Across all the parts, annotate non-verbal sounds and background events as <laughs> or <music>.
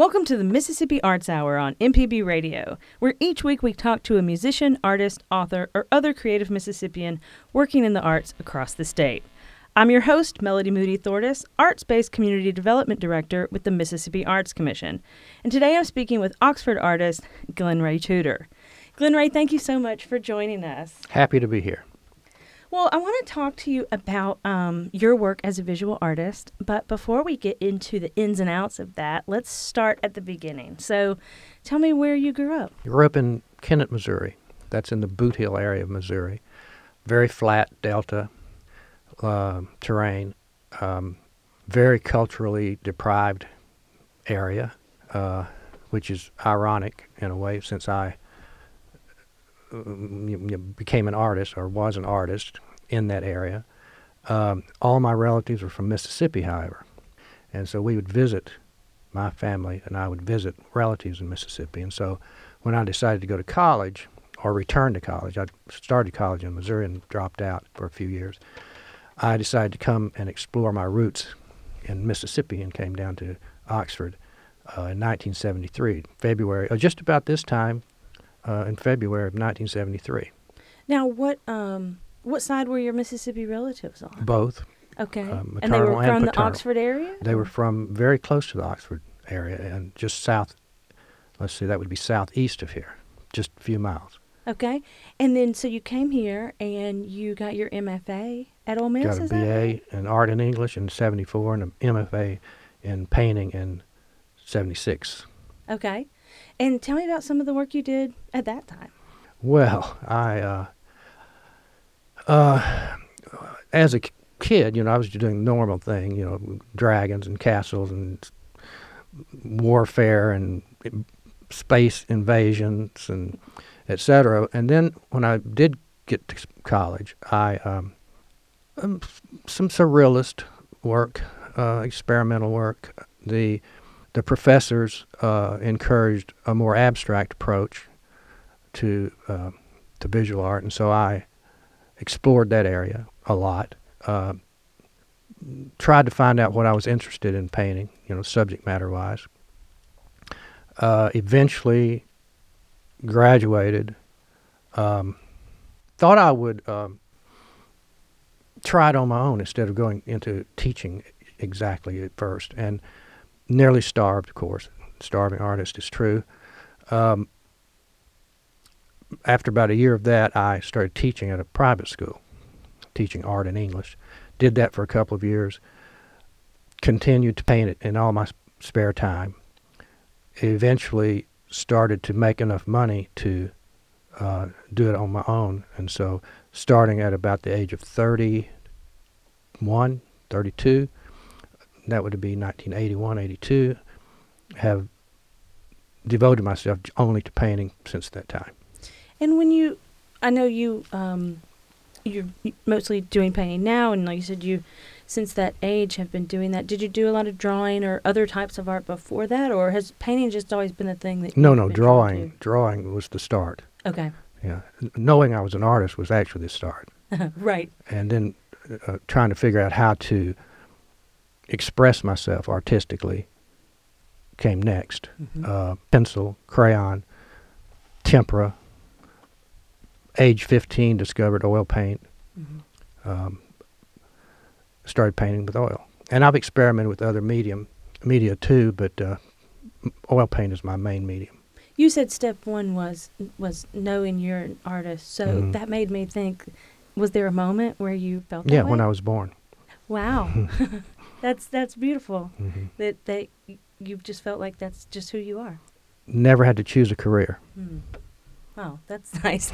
Welcome to the Mississippi Arts Hour on MPB Radio, where each week we talk to a musician, artist, author, or other creative Mississippian working in the arts across the state. I'm your host, Melody Moody Thortis, Arts Based Community Development Director with the Mississippi Arts Commission. And today I'm speaking with Oxford artist Glennray Tutor. Glenn Ray, thank you so much for joining us. Happy to be here. Well, I want to talk to you about um, your work as a visual artist, but before we get into the ins and outs of that, let's start at the beginning. So, tell me where you grew up. I grew up in Kennett, Missouri. That's in the Bootheel area of Missouri. Very flat delta uh, terrain, um, very culturally deprived area, uh, which is ironic in a way since I became an artist or was an artist in that area. Um, all my relatives were from Mississippi, however, and so we would visit. My family and I would visit relatives in Mississippi, and so when I decided to go to college or return to college, I started college in Missouri and dropped out for a few years. I decided to come and explore my roots in Mississippi and came down to Oxford uh, in 1973, February, uh, just about this time, uh, in February of 1973. Now, what um, what side were your Mississippi relatives on? Both. Okay. Uh, and they were from and the. Oxford area? They were from very close to the Oxford area and just south. Let's see, that would be southeast of here, just a few miles. Okay. And then, so you came here and you got your MFA at Ole Miss, Got a BA right? in art and English in '74 and an MFA in painting in '76. Okay. And tell me about some of the work you did at that time. Well, I, uh, uh, as a kid, you know, I was doing the normal thing, you know, dragons and castles and warfare and space invasions and et cetera. And then when I did get to college, I um, um, some surrealist work, uh, experimental work. The the professors uh, encouraged a more abstract approach to uh, to visual art, and so I explored that area a lot. Uh, tried to find out what I was interested in painting, you know, subject matter wise. Uh, eventually, graduated. Um, thought I would um, try it on my own instead of going into teaching exactly at first, and nearly starved, of course. Starving artist is true. Um, after about a year of that, I started teaching at a private school, teaching art and English. Did that for a couple of years. Continued to paint it in all my spare time. Eventually, started to make enough money to uh, do it on my own, and so starting at about the age of 31, 32, that would be 1981, 82, have devoted myself only to painting since that time. And when you, I know you, um, you're mostly doing painting now, and like you said, you, since that age, have been doing that. Did you do a lot of drawing or other types of art before that, or has painting just always been the thing that? No, no, drawing. Drawing was the start. Okay, Yeah, N- knowing I was an artist was actually the start, <laughs> right. and then uh, trying to figure out how to express myself artistically came next. Mhm. Uh, pencil, crayon, tempera. Age 15, discovered oil paint. Mhm. Um, started painting with oil, and I've experimented with other medium media too, but uh, oil paint is my main medium. You said step one was was knowing you're an artist, so Mhm. that made me think. Was there a moment where you felt that Yeah, when I was born. Wow, <laughs> that's that's beautiful. hmm That that y- you just felt like that's just who you are. Never had to choose a career. Hmm. Oh, that's <laughs> nice.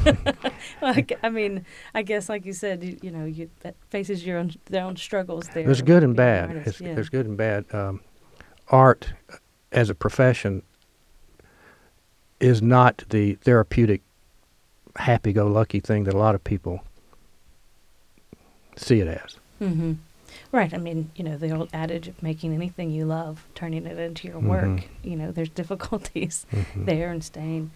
well, I, mean, I guess like you said, you, you know, you that faces your own their own struggles there. There's good and bad. It's, yeah. There's good and bad. Um, art, uh, as a profession, is not the therapeutic, happy-go-lucky thing that a lot of people see it as. Mm-hmm. Right. I mean, you know, the old adage of making anything you love, turning it into your Mhm. work. You know, there's difficulties <laughs> Mhm. there and staying.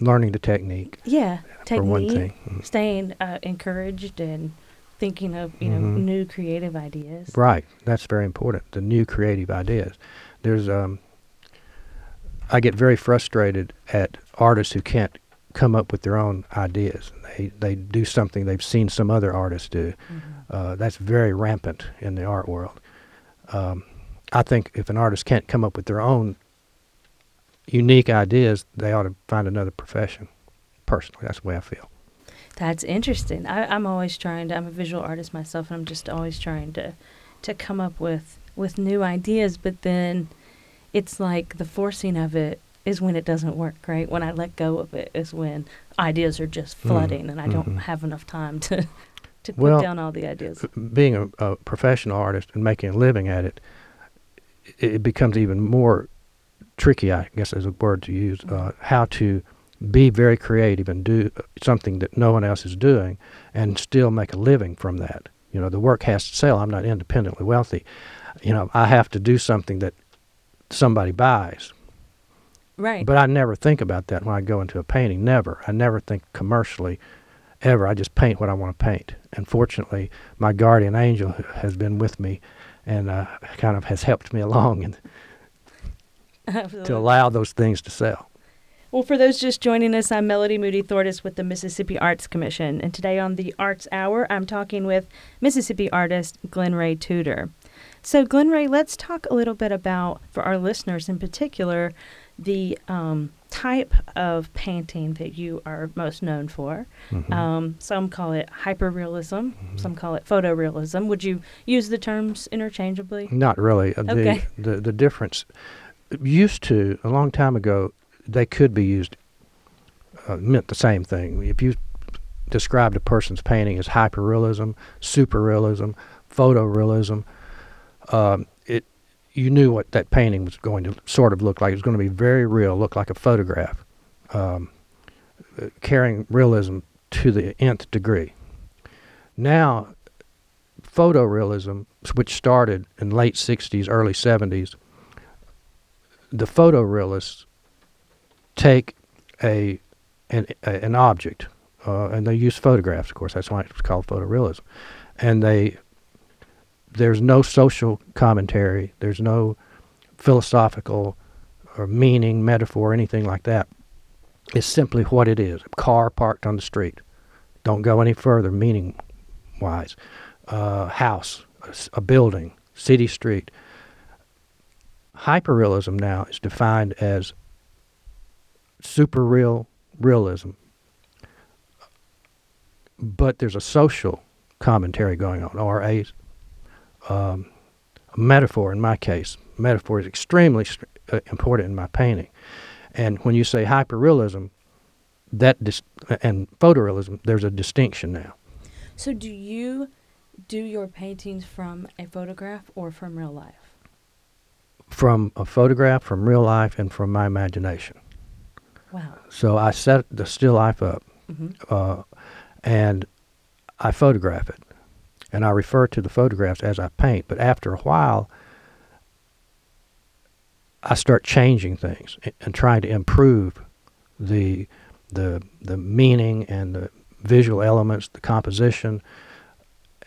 Learning the technique, Yeah, for one technique, thing. Mhm. staying uh, encouraged and thinking of you know Mhm. new creative ideas. Right. That's very important. The new creative ideas. There's um, I get very frustrated at artists who can't come up with their own ideas. They they do something they've seen some other artists do. Uh, that's very rampant in the art world. Um, I think if an artist can't come up with their own unique ideas, they ought to find another profession. Personally, that's the way I feel. That's interesting. I, I'm always trying to. I'm a visual artist myself, and I'm just always trying to to come up with with new ideas. But then it's like the forcing of it is when it doesn't work. Right when I let go of it is when ideas are just Mhm. flooding, and I don't Mhm. have enough time to to put Well, down all the ideas. being a, a professional artist and making a living at it, it, becomes even more tricky. I guess is a word to use. Uh, how to be very creative and do something that no one else is doing, and still make a living from that. You know, the work has to sell. I'm not independently wealthy. You know, I have to do something that somebody buys. Right. But I never think about that when I go into a painting. Never. I never think commercially, ever. I just paint what I want to paint. And fortunately, my guardian angel has been with me, and uh, kind of has helped me along and to allow those things to sell. Well, for those just joining us, I'm Melody Moody Thortis with the Mississippi Arts Commission. And today on the Arts Hour, I'm talking with Mississippi artist Glennray Tutor. So, Glennray, let's talk a little bit about, for our listeners in particular, the um, type of painting that you are most known for. Mhm. Um, some call it hyperrealism, some call it photorealism. Would you use the terms interchangeably? Not really. Uh, Okay. The, the the difference used to a long time ago, they could be used uh, meant the same thing. If you described a person's painting as hyperrealism, superrealism, photorealism, um, you knew what that painting was going to sort of look like. It was going to be very real, look like a photograph, um, carrying realism to the nth degree. Now, photorealism, which started in late 60s, early 70s, the photorealists take a an, a, an object, uh, and they use photographs, of course. That's why it's called photorealism. And they there's no social commentary. There's no philosophical or meaning, metaphor, anything like that. It's simply what it is. A car parked on the street. Don't go any further, meaning wise. Uh, house, a building, city street. Hyperrealism now is defined as super real realism. But there's a social commentary going on, or a, um, a metaphor in my case. Metaphor is extremely uh, important in my painting. And when you say hyperrealism, that dis- and photorealism, there's a distinction now. So, do you do your paintings from a photograph or from real life? From a photograph, from real life, and from my imagination. Wow. So I set the still life up, hmm uh, and I photograph it, and I refer to the photographs as I paint. But after a while, I start changing things and trying to improve the the the meaning and the visual elements, the composition,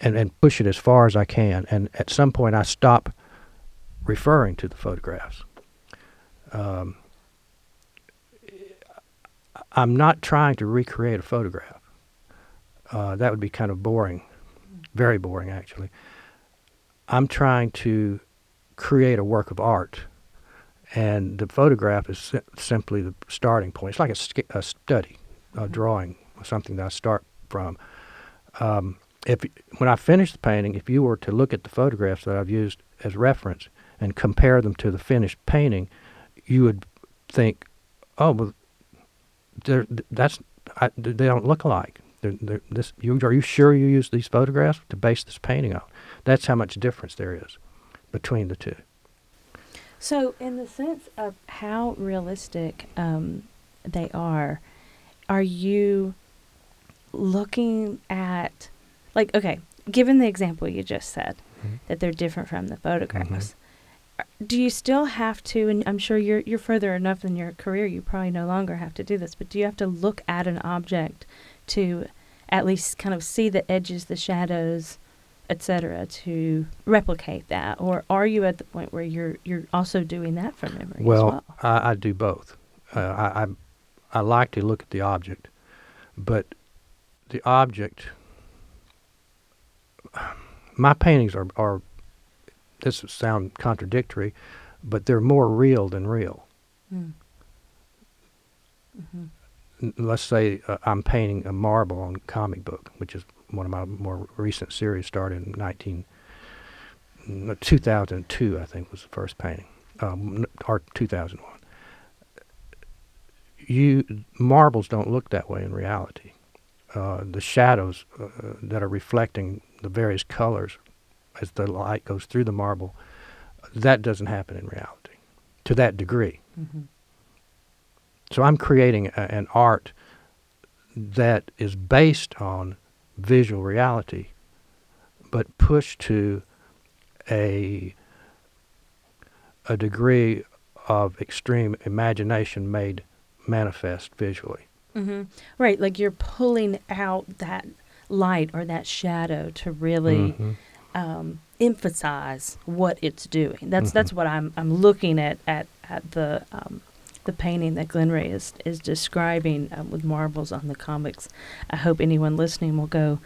and and push it as far as I can. And at some point, I stop referring to the photographs. Um, I'm not trying to recreate a photograph. Uh, that would be kind of boring, very boring, actually. I'm trying to create a work of art, and the photograph is si- simply the starting point. It's like a, sk- a study, a drawing, something that I start from. Um, if when I finish the painting, if you were to look at the photographs that I've used as reference and compare them to the finished painting, you would think, "Oh, well, that's I, they don't look alike. They're, they're, this, you, are you sure you used these photographs to base this painting on? That's how much difference there is between the two. So, in the sense of how realistic um, they are, are you looking at, like, okay, given the example you just said, Mhm. that they're different from the photographs, uh, do you still have to? And I'm sure you're you're further enough in your career, you probably no longer have to do this. But do you have to look at an object to at least kind of see the edges, the shadows, etc., to replicate that, or are you at the point where you're you're also doing that from memory Well, as well? I, I do both. Uh, I, I I like to look at the object, but the object. My paintings are are. This will sound contradictory, but they're more real than real. Mm. Mhm. Let's say uh, I'm painting a marble on comic book, which is one of my more recent series. Started in 19, 2002, I think was the first painting, um, or 2001. You marbles don't look that way in reality. Uh, the shadows uh, that are reflecting the various colors as the light goes through the marble, that doesn't happen in reality to that degree. Mhm. So I'm creating a, an art that is based on visual reality, but pushed to a a degree of extreme imagination made manifest visually. hmm Right, like you're pulling out that light or that shadow to really Mhm. um, emphasize what it's doing. That's Mhm. that's what I'm I'm looking at at at the um, the painting that Glennray is is describing um, with marbles on the comics. I hope anyone listening will go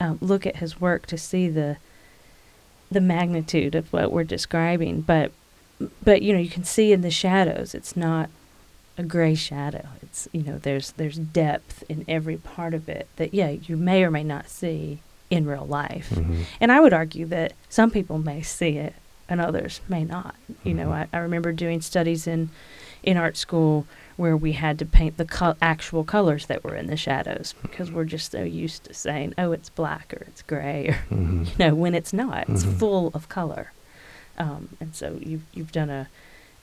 um, look at his work to see the the magnitude of what we're describing. But but you know you can see in the shadows it's not a gray shadow. It's you know there's there's depth in every part of it that yeah you may or may not see in real life. Mhm. And I would argue that some people may see it and others may not. You know, Mhm. I, I remember doing studies in in art school where we had to paint the co- actual colors that were in the shadows because we're just so used to saying, "Oh, it's black" or "It's gray," or Mhm. <laughs> you know, when it's not. It's Mhm. full of color. Um, and so you've you've done a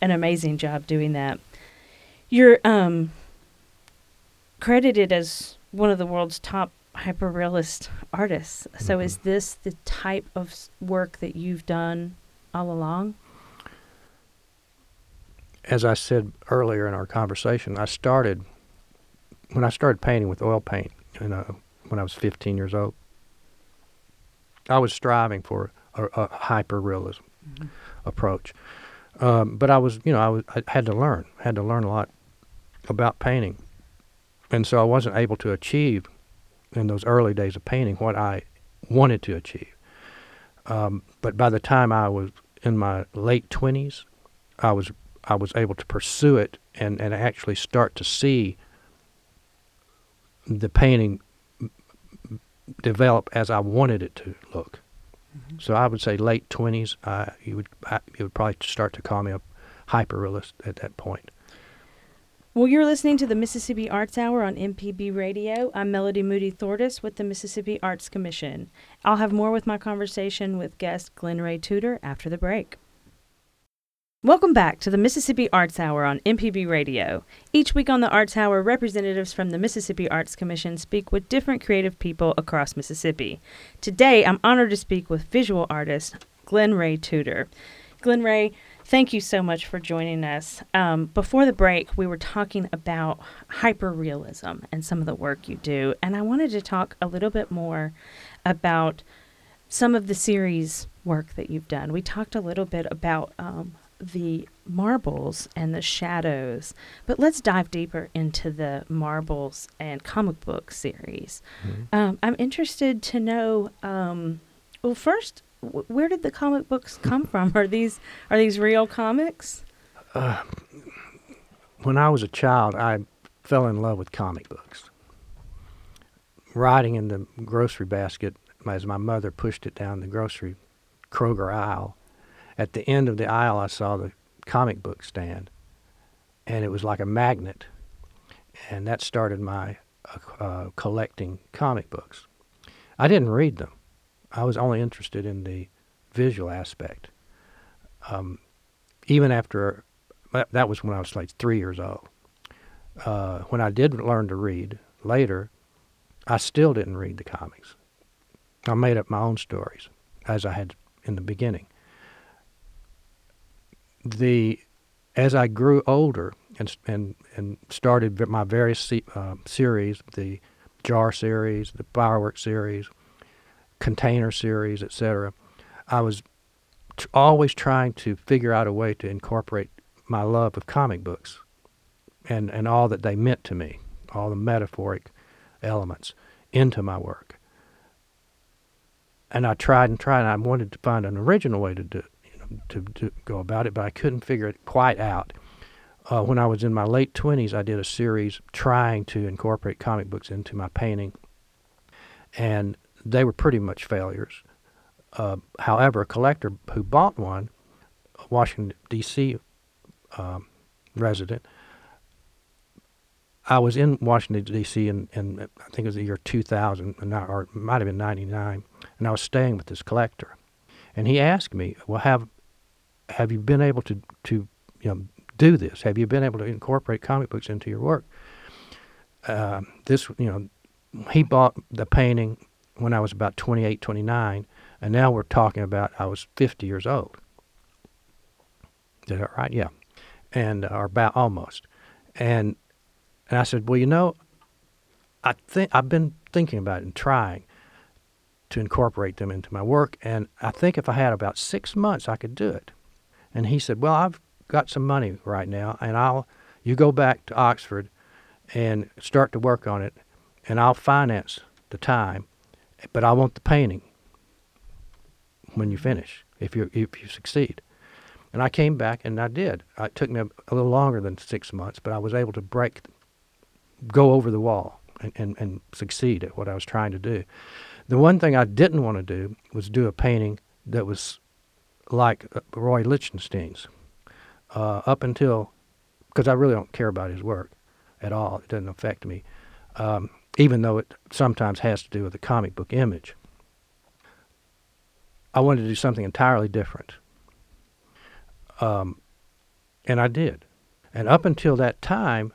an amazing job doing that. You're um, credited as one of the world's top hyperrealist artists. So is Mhm. this the type of work that you've done all along? As I said earlier in our conversation, I started when I started painting with oil paint you know, when I was 15 years old. I was striving for a, a hyper realism approach. Um, but I was, you know, I, was, I had to learn, had to learn a lot about painting. And so I wasn't able to achieve in those early days of painting what I wanted to achieve. Um, but by the time I was in my late 20s, I was I was able to pursue it and, and actually start to see the painting develop as I wanted it to look. So I would say late twenties. Uh, you would I, you would probably start to call me a hyperrealist at that point. Well, you're listening to the Mississippi Arts Hour on MPB Radio. I'm Melody Moody Thortis with the Mississippi Arts Commission. I'll have more with my conversation with guest Glennray Tutor after the break. Welcome back to the Mississippi Arts Hour on MPB Radio. Each week on the Arts Hour, representatives from the Mississippi Arts Commission speak with different creative people across Mississippi. Today, I'm honored to speak with visual artist Glennray Tutor. Glenn Ray, thank you so much for joining us. Um, before the break, we were talking about hyperrealism and some of the work you do, and I wanted to talk a little bit more about some of the series work that you've done. We talked a little bit about um, the marbles and the shadows, but let's dive deeper into the marbles and comic book series. Um, I'm interested to know. Um, well, first, wh- where did the comic books <laughs> come from? Are these are these real comics? When I was a child, I fell in love with comic books. Riding in the grocery basket as my mother pushed it down the grocery Kroger aisle. At the end of the aisle, I saw the comic book stand, and it was like a magnet, and that started my uh, uh, collecting comic books. I didn't read them. I was only interested in the visual aspect. Um, even after that, that was when I was like three years old. Uh, when I did learn to read later, I still didn't read the comics. I made up my own stories, as I had in the beginning. The as I grew older and and and started my various uh, series, the Jar series, the Fireworks series, container series, etc. I was t- always trying to figure out a way to incorporate my love of comic books and, and all that they meant to me, all the metaphoric elements into my work. And I tried and tried, and I wanted to find an original way to do know, to, to go about it, but I couldn't figure it quite out. Uh, when I was in my late 20s, I did a series trying to incorporate comic books into my painting, and they were pretty much failures. Uh, however, a collector who bought one, a Washington, D.C. Um, resident, I was in Washington D.C. in I think it was the year 2000, or it might have been 99, and I was staying with this collector, and he asked me, "Well, have have you been able to to you know do this? Have you been able to incorporate comic books into your work?" Uh, this you know, he bought the painting when I was about 28, 29, and now we're talking about I was 50 years old. That right? Yeah, and or about almost, and and I said, well, you know, I think I've been thinking about it and trying to incorporate them into my work, and I think if I had about six months, I could do it. And he said, well, I've got some money right now, and I'll you go back to Oxford and start to work on it, and I'll finance the time, but I want the painting when you finish, if you if you succeed. And I came back and I did. It took me a, a little longer than six months, but I was able to break go over the wall and, and, and succeed at what I was trying to do. The one thing I didn't want to do was do a painting that was like uh, Roy Lichtenstein's. Uh, up until, because I really don't care about his work at all, it doesn't affect me, um, even though it sometimes has to do with the comic book image. I wanted to do something entirely different. Um, and I did. And up until that time,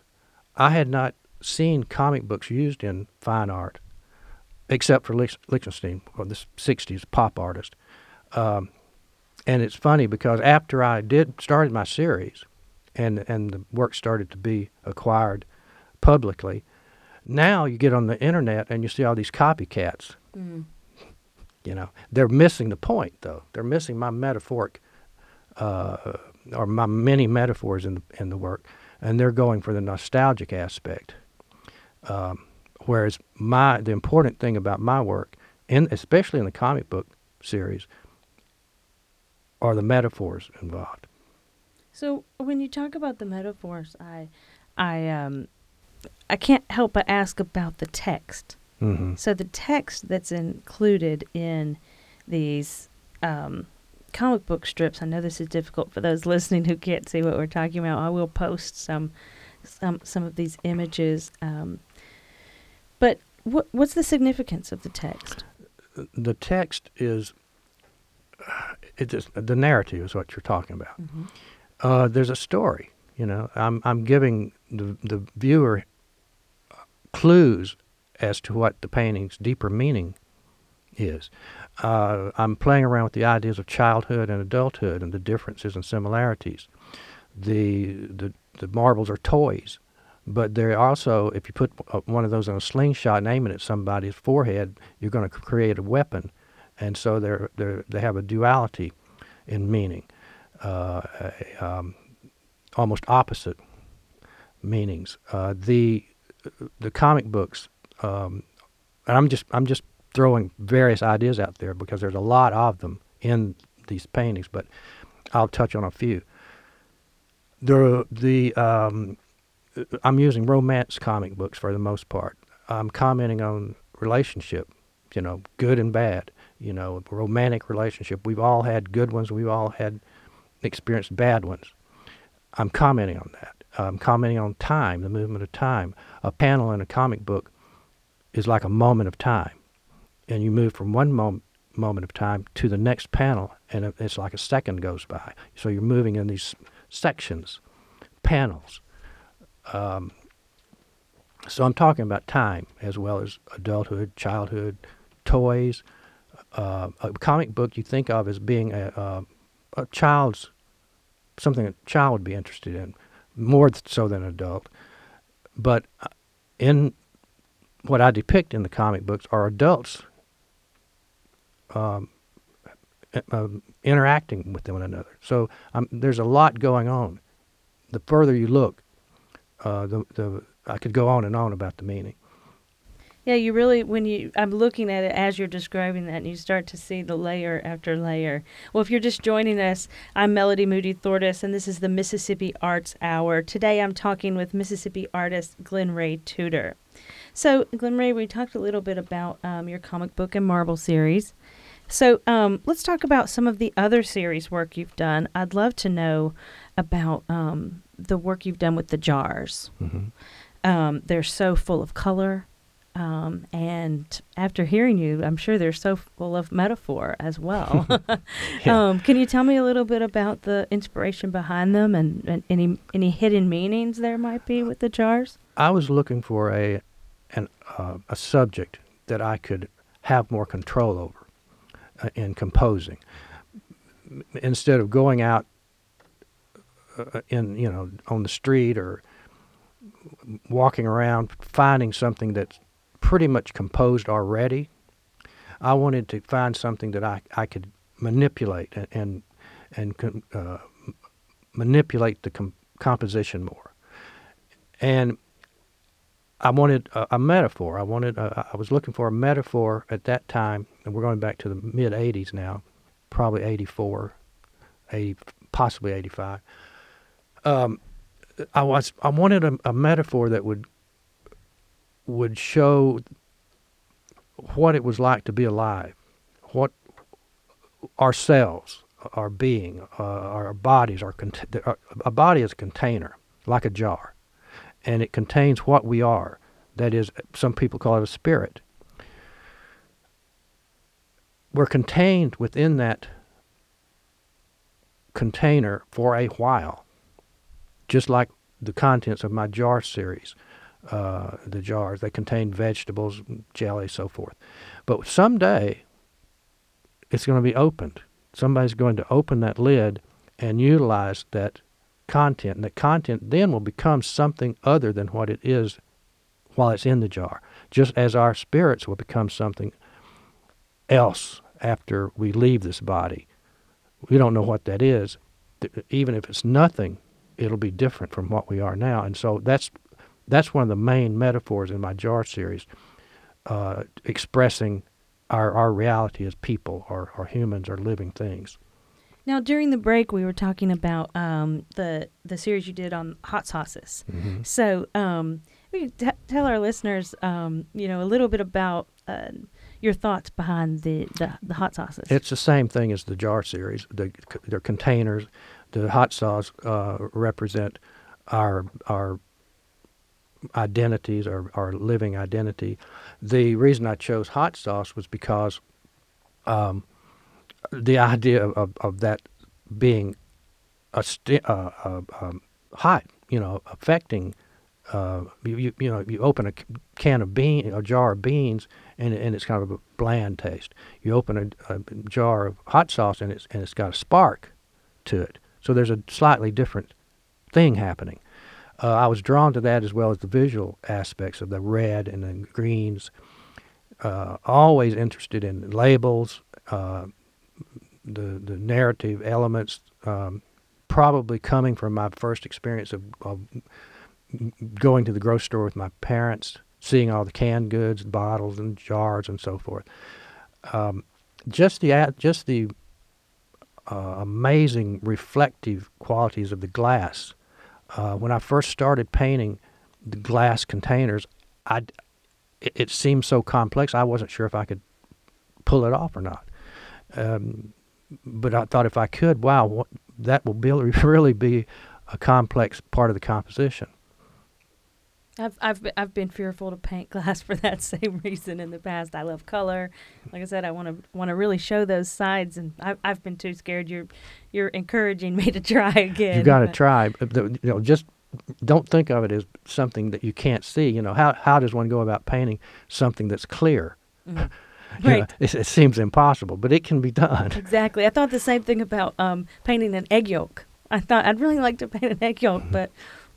I had not seen comic books used in fine art, except for Lichtenstein, or the 60s pop artist. Um, and it's funny because after I did started my series, and and the work started to be acquired publicly, now you get on the internet and you see all these copycats. Mm. You know, they're missing the point though. They're missing my metaphoric, uh, or my many metaphors in the in the work, and they're going for the nostalgic aspect. Um, whereas my the important thing about my work, in especially in the comic book series, are the metaphors involved. So when you talk about the metaphors, I, I, um, I can't help but ask about the text. Mm-hmm. So the text that's included in these um, comic book strips. I know this is difficult for those <laughs> listening who can't see what we're talking about. I will post some, some, some of these images. Um, but what what's the significance of the text? The text is it is the narrative is what you're talking about. Mm-hmm. Uh, there's a story. You know, I'm I'm giving the the viewer clues as to what the painting's deeper meaning is. Uh, I'm playing around with the ideas of childhood and adulthood and the differences and similarities. The the the marbles are toys. But they're also, if you put one of those in a slingshot and aim it at somebody's forehead, you're going to create a weapon. And so they're, they're, they have a duality in meaning, uh, um, almost opposite meanings. Uh, the, the comic books, um, and I'm just, I'm just throwing various ideas out there because there's a lot of them in these paintings, but I'll touch on a few. The, the um, I'm using romance comic books for the most part. I'm commenting on relationship, you know, good and bad, you know, romantic relationship. We've all had good ones. We've all had experienced bad ones. I'm commenting on that. I'm commenting on time, the movement of time. A panel in a comic book is like a moment of time, and you move from one moment moment of time to the next panel, and it's like a second goes by. So you're moving in these sections, panels. Um, so I'm talking about time as well as adulthood, childhood, toys. Uh, a comic book you think of as being a, a, a child's something a child would be interested in, more so than an adult. But uh, in what I depict in the comic books are adults um, uh, interacting with one another. So um, there's a lot going on. The further you look, uh, the the I could go on and on about the meaning. Yeah, you really when you I'm looking at it as you're describing that and you start to see the layer after layer. Well, if you're just joining us, I'm Melody Moody Thortis and this is the Mississippi Arts Hour. Today I'm talking with Mississippi artist Glennray Tutor. So, Glennray, we talked a little bit about um, your comic book and marble series. So, um, let's talk about some of the other series work you've done. I'd love to know about um, the work you've done with the jars. Mm-hmm. Um, they're so full of color. Um, and after hearing you, I'm sure they're so full of metaphor as well. <laughs> <laughs> Yeah. um, can you tell me a little bit about the inspiration behind them and, and any any hidden meanings there might be with the jars? I was looking for a an uh, a subject that I could have more control over uh, in composing. Instead of going out uh, in you know on the street or walking around finding something that's pretty much composed already, I wanted to find something that I, I could manipulate and and, and uh, manipulate the com- composition more. And I wanted a, a metaphor. I wanted. A, I was looking for a metaphor at that time, and we're going back to the mid '80s now, probably '84, 80, possibly '85. Um, I was. I wanted a, a metaphor that would would show what it was like to be alive, what ourselves, our being, uh, our bodies, our, cont- our a body is a container, like a jar, and it contains what we are. That is, some people call it a spirit. We're contained within that container for a while, just like the contents of my jar series uh, the jars. They contain vegetables, jelly, so forth. But someday, it's going to be opened. Somebody's going to open that lid and utilize that content. And that content then will become something other than what it is while it's in the jar. Just as our spirits will become something else after we leave this body. We don't know what that is. Even if it's nothing, it'll be different from what we are now. And so that's that's one of the main metaphors in my jar series, uh, expressing our, our reality as people or, or humans or living things. Now, during the break, we were talking about um, the the series you did on hot sauces. Mhm. So, um, we t- tell our listeners, um, you know, a little bit about uh, your thoughts behind the, the, the hot sauces. It's the same thing as the jar series. The, they're containers. The hot sauce uh, represent our our identities, or, our living identity. The reason I chose hot sauce was because um, the idea of, of, that being a sti- uh, uh, um, hot, you know, affecting. Uh, you, you you know you open a can of bean a jar of beans and and it's kind of a bland taste. You open a, a jar of hot sauce and it's and it's got a spark to it. So there's a slightly different thing happening. Uh, I was drawn to that as well as the visual aspects of the red and the greens. Uh, always interested in labels, uh, the the narrative elements. Um, probably coming from my first experience of, of going to the grocery store with my parents, seeing all the canned goods, bottles, and jars, and so forth. Um, just the just the uh, amazing reflective qualities of the glass. Uh, when I first started painting the glass containers, I it, it seemed so complex. I wasn't sure if I could pull it off or not. Um, but I thought if I could, wow, what, that will be, <laughs> really be a complex part of the composition. I've I've been, I've been fearful to paint <laughs> glass for that same reason in the past. I love color. Like I said, I want to want to really show those sides, and I've I've been too scared. You're you're encouraging <laughs> me to try again. you got to try. You know, just don't think of it as something that you can't see. You know, how how does one go about painting something that's clear? Mhm. <laughs> You know, Right. it, it seems impossible, but it can be done. Exactly. I thought the same thing about um, painting an egg yolk. I thought I'd really like to paint an egg yolk, but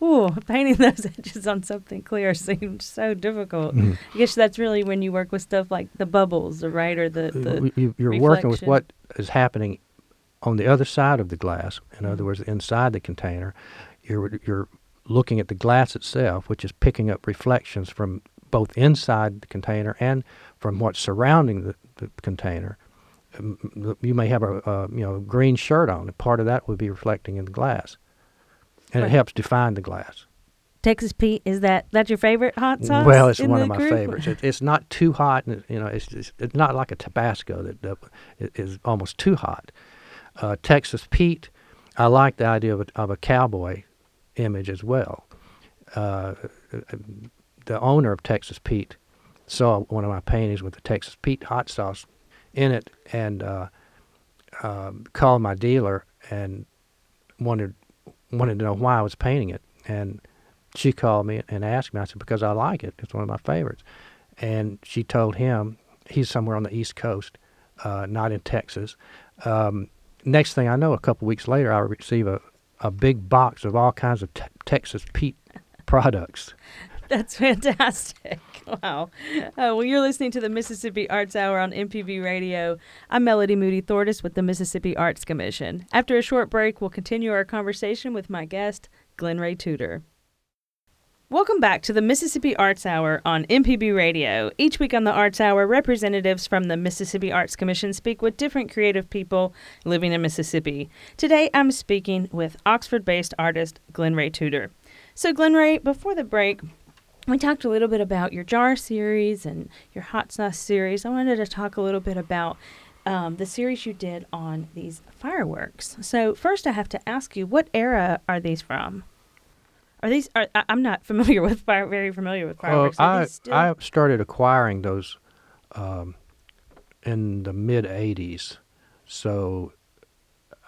Ooh, <laughs> painting those edges on something clear <laughs> seems so difficult. Mhm. I guess that's really when you work with stuff like the bubbles, right, or the, the you, you're working with what is happening on the other side of the glass. In other Mhm. words, inside the container, you're you're looking at the glass itself, which is picking up reflections from both inside the container and from what's surrounding the, the container. Um, You may have a, a you know green shirt on, and part of that would be reflecting in the glass, and Right. it helps define the glass. Texas Pete. Is that that's your favorite hot sauce? Well, it's one of my group? favorites. It, it's not too hot, and you know, it's, it's it's not like a Tabasco that, that is almost too hot. Uh, Texas Pete, I like the idea of a, of a cowboy image as well. Uh, the owner of Texas Pete saw one of my paintings with the Texas Pete hot sauce in it, and uh, um called my dealer and wanted wanted to know why I was painting it, and she called me and asked me. I said because I like it. It's one of my favorites. And she told him he's somewhere on the East Coast, uh, not in Texas. Um, next thing I know, a couple weeks later, I receive a, a big box of all kinds of te- Texas Pete products. <laughs> That's fantastic. <laughs> Wow. Uh, well, you're listening to the Mississippi Arts Hour on MPB Radio. I'm Melody Moody Thortis with the Mississippi Arts Commission. After a short break, we'll continue our conversation with my guest, Glennray Tutor. Welcome back to the Mississippi Arts Hour on MPB Radio. Each week on the Arts Hour, representatives from the Mississippi Arts Commission speak with different creative people living in Mississippi. Today, I'm speaking with Oxford based artist Glennray Tutor. So, Glennray, before the break, we talked a little bit about your jar series and your hot sauce series. I wanted to talk a little bit about um, the series you did on these fireworks. So first, I have to ask you, what era are these from? Are these? Are, I, I'm not <laughs> familiar with fire. Very familiar with fireworks. Well, I I started acquiring those um, in the mid '80s, so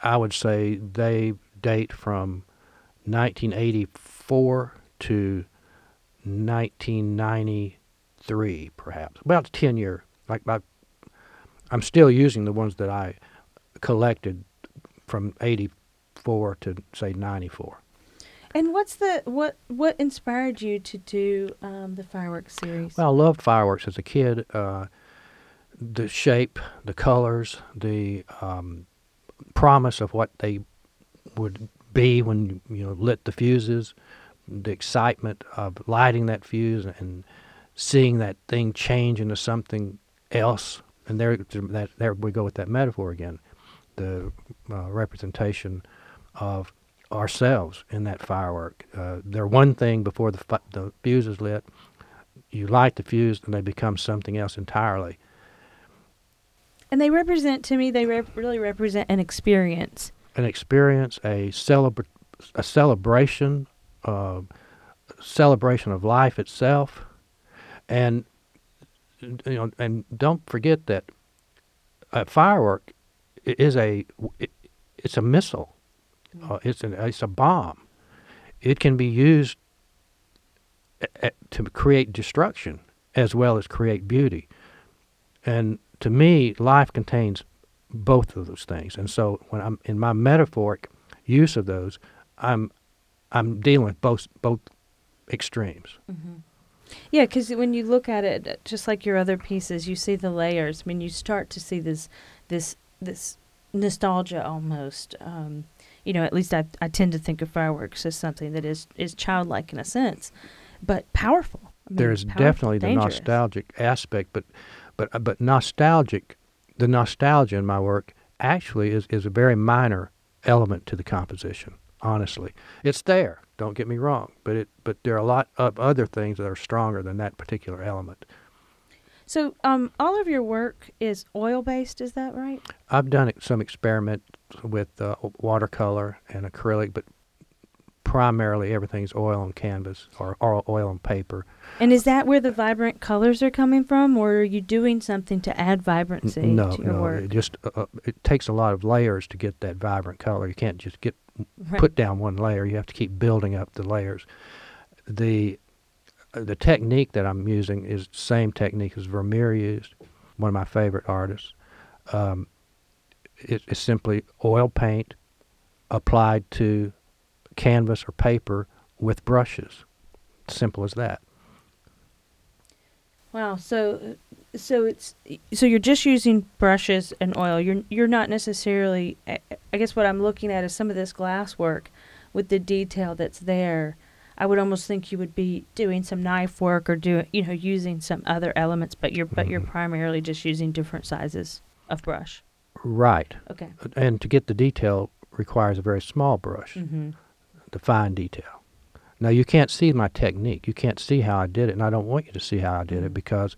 I would say they date from 1984 to 1993, perhaps about 10 year. Like I, I'm still using the ones that I collected from '84 to say '94. and what's the what? What inspired you to do um, the fireworks series? Well, I loved fireworks as a kid. Uh, the shape, the colors, the um, promise of what they would be when you know lit the fuses, the excitement of lighting that fuse and seeing that thing change into something else. And there, that there we go with that metaphor again, the uh, representation of ourselves in that firework. Uh, they're one thing before the fu- the fuse is lit. You light the fuse, and they become something else entirely. and they represent to me. They rep- really represent an experience. An experience, a celebra- a celebration, uh, celebration of life itself, and you know, and don't forget that a firework is a it, it's a missile. Uh, it's an it's a bomb. It can be used to create destruction as well as create beauty. And to me, life contains both of those things. And so when I'm in my metaphoric use of those, I'm I'm dealing with both both extremes. Yeah, because when you look at it, just like your other pieces, you see the layers. I mean, you start to see this, this, this nostalgia almost. Um, you know, at least I, I tend to think of fireworks as something that is is childlike in a sense, but powerful. I mean, There's powerful, definitely the dangerous. nostalgic aspect, but but uh, but nostalgic, the nostalgia in my work actually is is a very minor element to the composition. Honestly, it's there. Don't get me wrong, but it but there are a lot of other things that are stronger than that particular element. So, um, all of your work is oil based. Is that right? I've done some experiments with uh, watercolor and acrylic, but primarily everything's oil on canvas or, or oil on paper. And is that where the vibrant colors are coming from, or are you doing something to add N- vibrancy no, to your no, work? it just uh, uh, it takes a lot of layers to get that vibrant color. You can't just get Right. put down one layer. You have to keep building up the layers. The the technique that I'm using is the same technique as Vermeer used, one of my favorite artists. Um, it, it's simply oil paint applied to canvas or paper with brushes. Simple as that. Wow. So, so it's so you're just using brushes and oil. You're you're not necessarily. I I guess what I'm looking at is some of this glass work, with the detail that's there. I would almost think you would be doing some knife work or doing, you know, using some other elements, but you're but you're Mhm. primarily just using different sizes of brush. Right. Okay. And to get the detail requires a very small brush, Mm-hmm. the fine detail. Now you can't see my technique. You can't see how I did it, and I don't want you to see how I did Mhm. it because uh,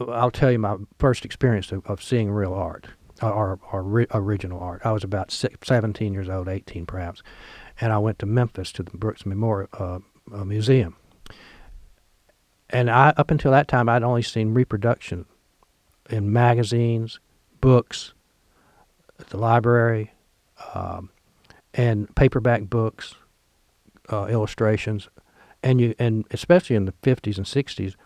I'll tell you my first experience of, of seeing real art or, or, or ri- original art. I was about six, 17 years old, 18 perhaps, and I went to Memphis to the Brooks Memorial uh, uh, Museum. And I, up until that time, I'd only seen reproduction in magazines, books, at the library, um, and paperback books, uh, illustrations, and you and especially in the 50s and 60s, uh,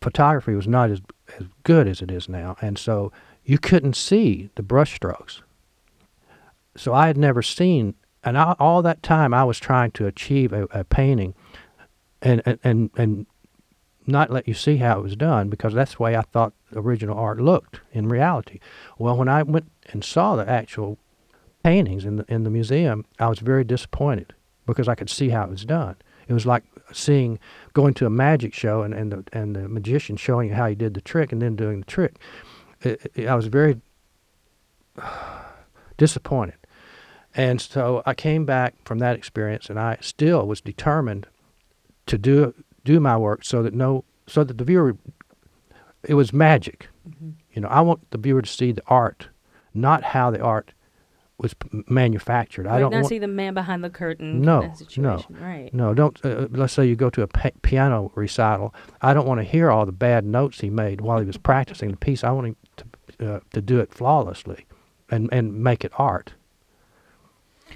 photography was not as as good as it is now, and so you couldn't see the brush strokes. So I had never seen, and I, all that time I was trying to achieve a, a painting, and, and and and not let you see how it was done because that's the way I thought original art looked in reality. Well, when I went and saw the actual paintings in the in the museum, I was very disappointed because I could see how it was done. It was like seeing going to a magic show and, and the and the magician showing you how he did the trick and then doing the trick. It, it- I was very <sighs> disappointed, and so I came back from that experience, and I still was determined to do do my work so that no so that the viewer it was magic. Mm-hmm. You know, I want the viewer to see the art, not how the art was manufactured. I don't not want see the man behind the curtain. No, no. Right. no, don't. Uh, let's say you go to a pa- piano recital. I don't want to hear all the bad notes he made while he was practicing the piece. I want him to uh, to do it flawlessly, and and make it art.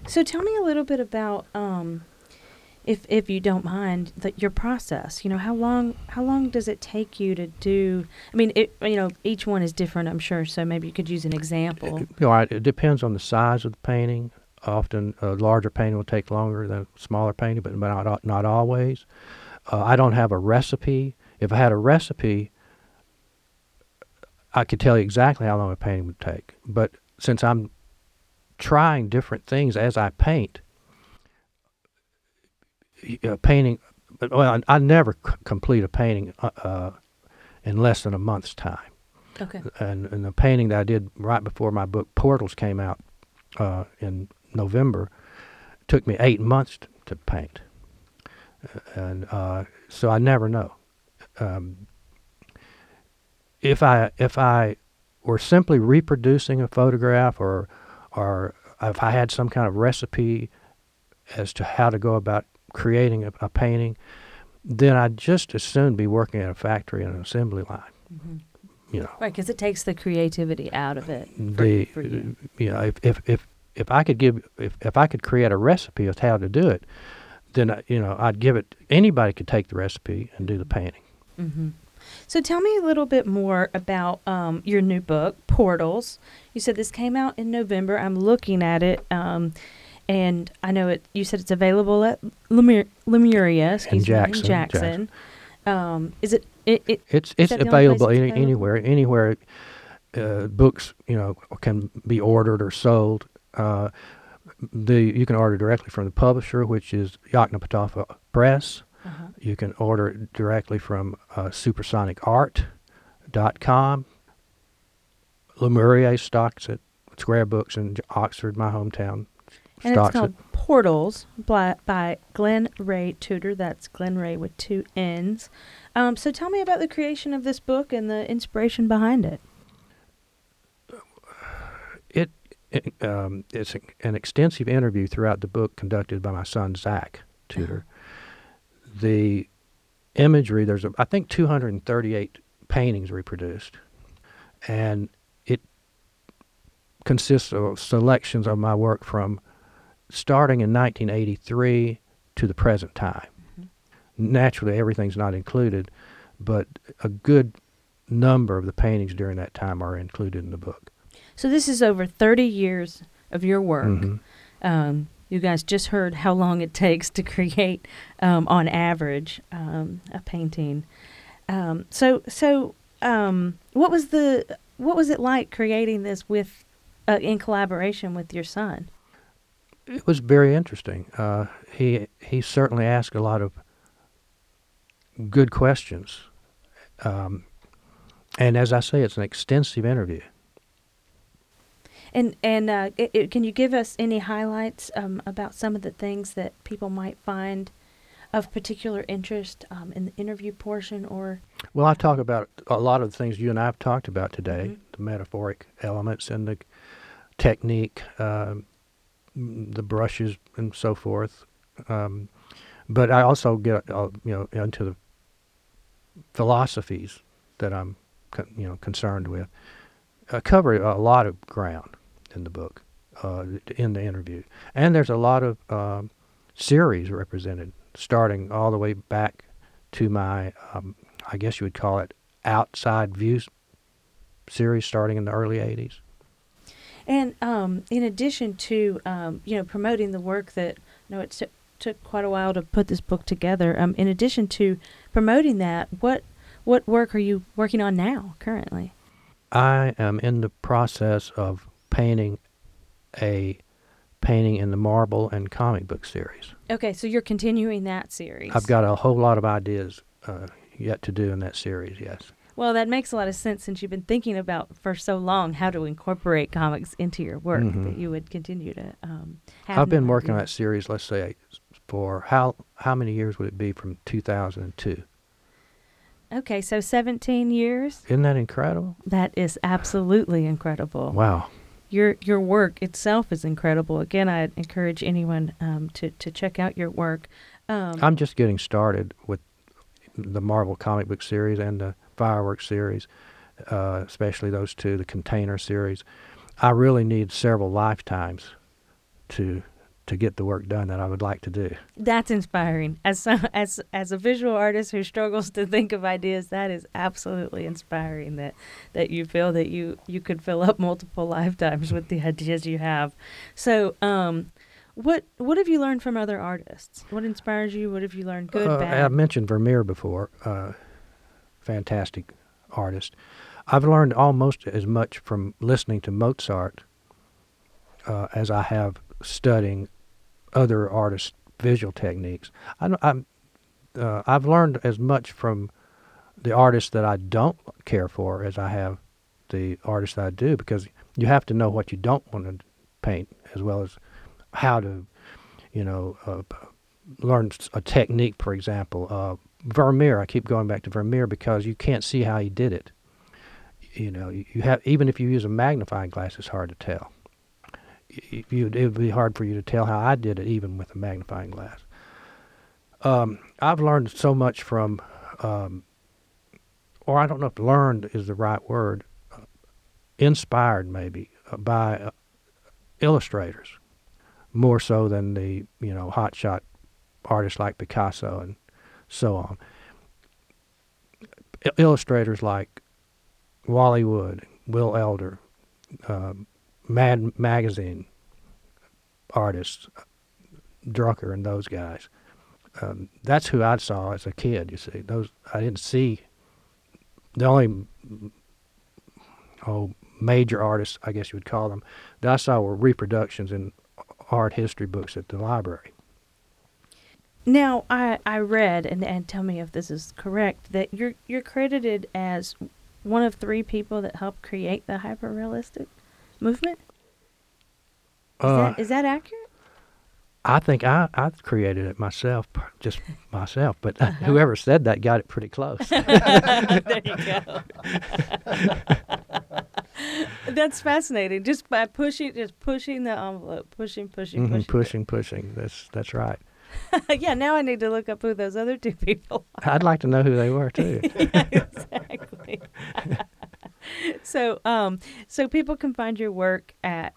So tell me a little bit about, um, if if you don't mind, that your process. You know, how long how long does it take you to do? I mean, it you know each one is different, I'm sure. So maybe you could use an example. You know, it depends on the size of the painting. Often, a larger painting will take longer than a smaller painting, but not not always. Uh, I don't have a recipe. If I had a recipe, I could tell you exactly how long a painting would take. But since I'm trying different things as I paint, uh, painting, but well, I, I never c- complete a painting uh, uh, in less than a month's time Okay. and, and the painting that I did right before my book Portals came out uh, in November took me eight months t- to paint, and uh, so I never know. Um, if I if I were simply reproducing a photograph, or or if I had some kind of recipe as to how to go about creating a, a painting, then I'd just as soon be working at a factory and an assembly line. hmm You know. Right, because it takes the creativity out of it. The for you. you know if, if if if I could give if if I could create a recipe of how to do it, then I, you know I'd give it. Anybody could take the recipe and do the painting. hmm So tell me a little bit more about um, your new book, Portals. You said this came out in November. I'm looking at it, um, and I know it. You said it's available at Lemur- Lemuria, excuse Jackson, me, in Jackson. Um, is it? It, it It's it's that the only place available any, available? anywhere anywhere. Uh, books you know can be ordered or sold. Uh, the you can order directly from the publisher, which is Yoknapatawpha Press. uh-huh. You can order it directly from uh, supersonicart.com. Lemuria stocks it. Square Books in Oxford, my hometown, and it's called it. Portals by, by Glenn Ray Tudor. That's Glenn Ray with two N's. Um, so tell me about the creation of this book and the inspiration behind it. It, it um, it's an extensive interview throughout the book conducted by my son Zach Tutor. The imagery there's a, I think 238 paintings reproduced, and it consists of selections of my work from starting in 1983 to the present time. Mhm. Naturally, everything's not included, but a good number of the paintings during that time are included in the book. So this is over 30 years of your work. Mhm. Um, You guys just heard how long it takes to <laughs> create, um, on average, um, a painting. Um, so, so um, what was the what was it like creating this with uh, in collaboration with your son? It was very interesting. Uh, he he certainly asked a lot of good questions, um, and as I say, it's an extensive interview. And and uh, it, it, can you give us any highlights um, about some of the things that people might find of particular interest um, in the interview portion, or? Well, I talk about a lot of the things you and I have talked about today: Mhm. the metaphoric elements and the technique, um, the brushes, and so forth. Um, but I also get uh, you know into the philosophies that I'm you know concerned with. I cover a lot of ground in the book, uh, in the interview, and there's a lot of um, series represented, starting all the way back to my, um, I guess you would call it outside views series, starting in the early '80s. And um, in addition to um, you know promoting the work that you know it took took quite a while to put this book together. Um, in addition to promoting that, what what work are you working on now currently? I am in the process of painting a painting in the Marvel and comic book series. Okay, so you're continuing that series. I've got a whole lot of ideas uh, yet to do in that series. Yes. Well, that makes a lot of sense since you've been thinking about for so long how to incorporate comics into your work Mhm. that you would continue to um, have. I've been working on that series. Let's say for how how many years would it be from 2002? Okay, so 17 years. Isn't that incredible? That is absolutely incredible. Wow. Your your work itself is incredible. Again, I encourage anyone um, to to check out your work. Um, I'm just getting started with the Marvel comic book series and the fireworks series, uh, especially those two, the container series. I really need several lifetimes to to get the work done that I would like to do. That's inspiring. As some, <laughs> as as a visual artist who struggles to think of ideas, that is absolutely inspiring. That that you feel that you you could fill up multiple lifetimes with the ideas you have. So, um, what what have you learned from other artists? What inspires you? What have you learned? Good, Uh, bad. I've mentioned Vermeer before, uh, fantastic artist. I've learned almost as much from listening to Mozart uh, as I have studying other artists' visual techniques. I, I'm, uh, I've learned as much from the artists that I don't care for as I have the artists I do because you have to know what you don't want to paint as well as how to, you know, uh, p- learn s- a technique, for example. Uh, Vermeer, I keep going back to Vermeer because you can't see how he did it. You know, you, have even if you use a magnifying glass, it's hard to tell. It would be hard for you to tell how I did it, even with a magnifying glass. Um, I've learned so much from, um, or I don't know if "learned" is the right word. Uh, inspired, maybe, uh, by uh, illustrators, more so than the you know hotshot artists like Picasso and so on. I- illustrators like Wally Wood, Will Elder, um, Mad Magazine artists, Drucker, and those guys. Um, that's who I saw as a kid. You see, those I didn't see. The only oh major artists, I guess you would call them, that I saw were reproductions in art history books at the library. Now, I, I read and, and tell me if this is correct that you're you're credited as one of three people that helped create the hyperrealistic movement. Is, Uh, that, is that accurate? I think I, I created it myself, just myself. But <laughs> Uh-huh. whoever said that got it pretty close. <laughs> there you go. <laughs> That's fascinating. Just by pushing, just pushing the envelope, pushing, pushing, Mhm, pushing, pushing, pushing. That's that's right. <laughs> yeah, now I need to look up who those other two <laughs> people are. I'd like to know who they were too. <laughs> yeah, exactly. so, um, so people can find your work at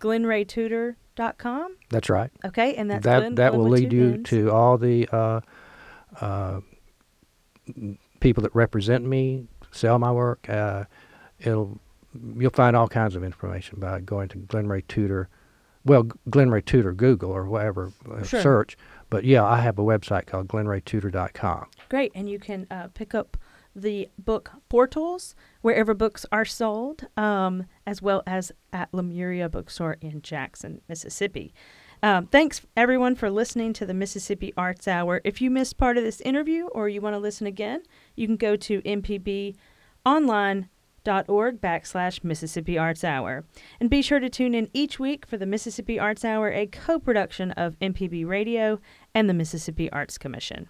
glennraytutor.com. That's right. Okay, and that's that Glenn, that Glenn will lead you to all the uh, uh, people that represent me, sell my work. Uh, it'll you'll find all kinds of information by going to glennraytutor.com well, Glennray Tutor Google or whatever uh, Sure. search. But yeah, I have a website called glennraytutor.com. Great. And you can uh, pick up the book Portals wherever books are sold, um, as well as at Lemuria Bookstore in Jackson, Mississippi. Um, thanks, everyone, for listening to the Mississippi Arts Hour. If you missed part of this interview or you want to listen again, you can go to mpbonline.org backslash Mississippi Arts Hour. And be sure to tune in each week for the Mississippi Arts Hour, a co production of MPB Radio and the Mississippi Arts Commission.